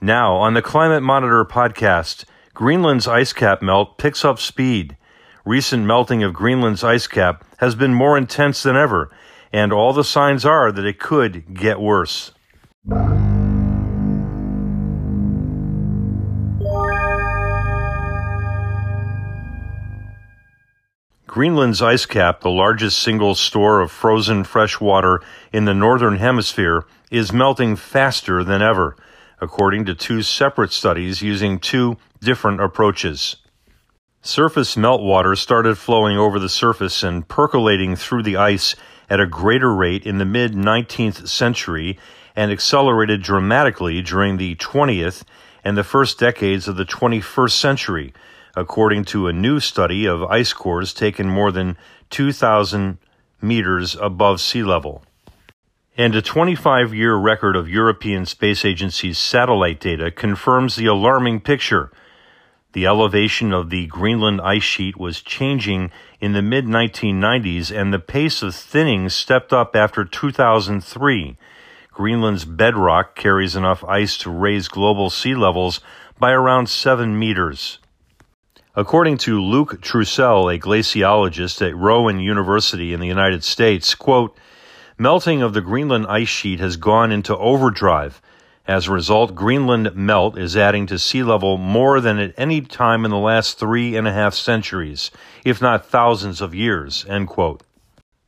Now, on the Climate Monitor podcast, Greenland's ice cap melt picks up speed. Recent melting of Greenland's ice cap has been more intense than ever, and all the signs are that it could get worse. Greenland's ice cap, the largest single store of frozen fresh water in the northern hemisphere, is melting faster than ever according to two separate studies using two different approaches. Surface meltwater started flowing over the surface and percolating through the ice at a greater rate in the mid 19th century and accelerated dramatically during the 20th and the first decades of the 21st century, according to a new study of ice cores taken more than 2,000 meters above sea level and a 25 year record of European Space Agency's satellite data confirms the alarming picture. The elevation of the Greenland ice sheet was changing in the mid 1990s, and the pace of thinning stepped up after 2003. Greenland's bedrock carries enough ice to raise global sea levels by around 7 meters. According to Luke Trusel, a glaciologist at Rowan University in the United States, quote, Melting of the Greenland ice sheet has gone into overdrive. As a result, Greenland melt is adding to sea level more than at any time in the last three and a half centuries, if not thousands of years.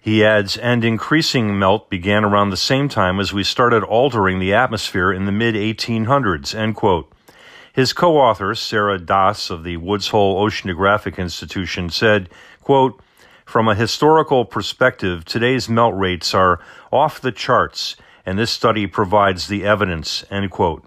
He adds, and increasing melt began around the same time as we started altering the atmosphere in the mid 1800s. His co-author, Sarah Das of the Woods Hole Oceanographic Institution, said, quote, from a historical perspective, today's melt rates are off the charts, and this study provides the evidence. End quote.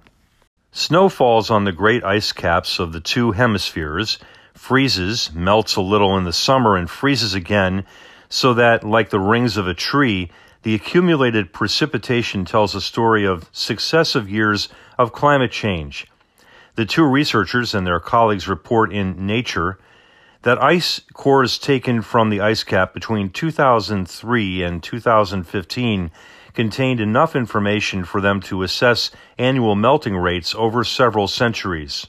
Snow falls on the great ice caps of the two hemispheres, freezes, melts a little in the summer, and freezes again, so that, like the rings of a tree, the accumulated precipitation tells a story of successive years of climate change. The two researchers and their colleagues report in Nature that ice cores taken from the ice cap between 2003 and 2015 contained enough information for them to assess annual melting rates over several centuries.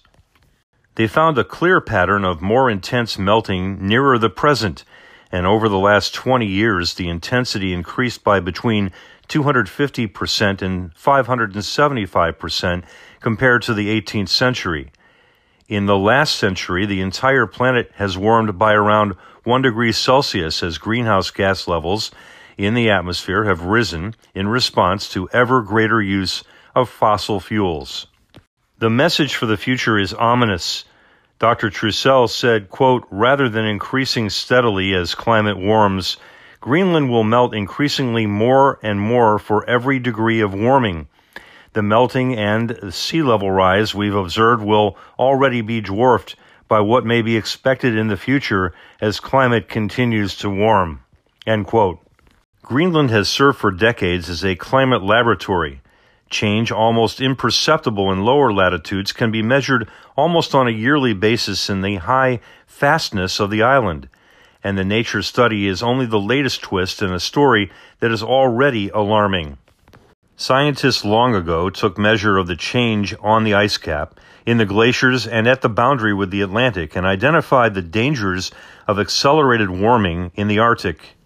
They found a clear pattern of more intense melting nearer the present, and over the last 20 years, the intensity increased by between 250% and 575% compared to the 18th century. In the last century, the entire planet has warmed by around 1 degree Celsius as greenhouse gas levels in the atmosphere have risen in response to ever greater use of fossil fuels. The message for the future is ominous. Dr. Trusel said, quote, rather than increasing steadily as climate warms, Greenland will melt increasingly more and more for every degree of warming the melting and sea level rise we've observed will already be dwarfed by what may be expected in the future as climate continues to warm. Greenland has served for decades as a climate laboratory. Change, almost imperceptible in lower latitudes, can be measured almost on a yearly basis in the high fastness of the island. And the nature study is only the latest twist in a story that is already alarming. Scientists long ago took measure of the change on the ice cap, in the glaciers, and at the boundary with the Atlantic and identified the dangers of accelerated warming in the Arctic.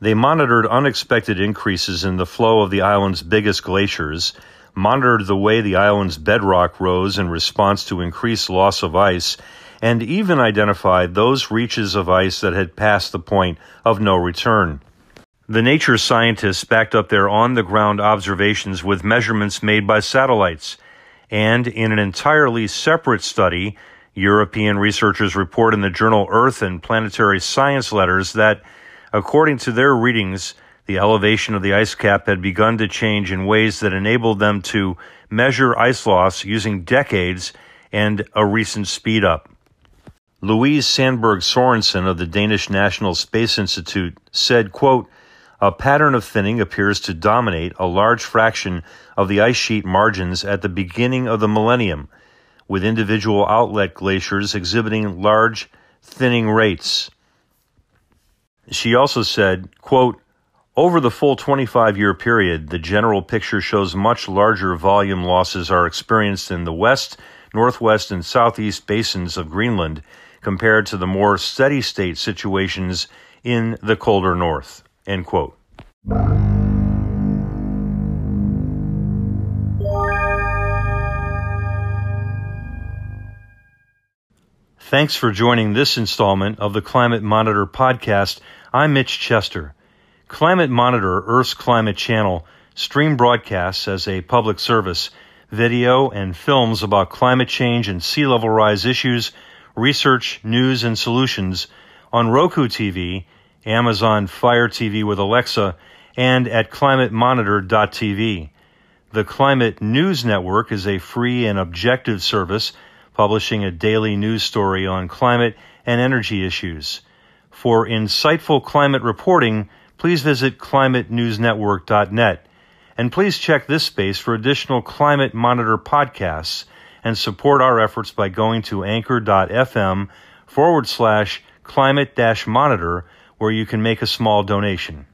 They monitored unexpected increases in the flow of the island's biggest glaciers, monitored the way the island's bedrock rose in response to increased loss of ice, and even identified those reaches of ice that had passed the point of no return. The nature scientists backed up their on the ground observations with measurements made by satellites. And in an entirely separate study, European researchers report in the journal Earth and Planetary Science Letters that, according to their readings, the elevation of the ice cap had begun to change in ways that enabled them to measure ice loss using decades and a recent speed up. Louise Sandberg Sorensen of the Danish National Space Institute said, quote, a pattern of thinning appears to dominate a large fraction of the ice sheet margins at the beginning of the millennium, with individual outlet glaciers exhibiting large thinning rates. She also said, quote, Over the full 25 year period, the general picture shows much larger volume losses are experienced in the west, northwest, and southeast basins of Greenland compared to the more steady state situations in the colder north. End quote. Thanks for joining this installment of the Climate Monitor podcast. I'm Mitch Chester. Climate Monitor, Earth's climate channel, stream broadcasts as a public service, video and films about climate change and sea level rise issues, research, news, and solutions on Roku TV, Amazon Fire TV with Alexa, and at climatemonitor.tv. The Climate News Network is a free and objective service publishing a daily news story on climate and energy issues. For insightful climate reporting, please visit climatenewsnetwork.net. And please check this space for additional Climate Monitor podcasts and support our efforts by going to anchor.fm forward slash climate monitor where you can make a small donation.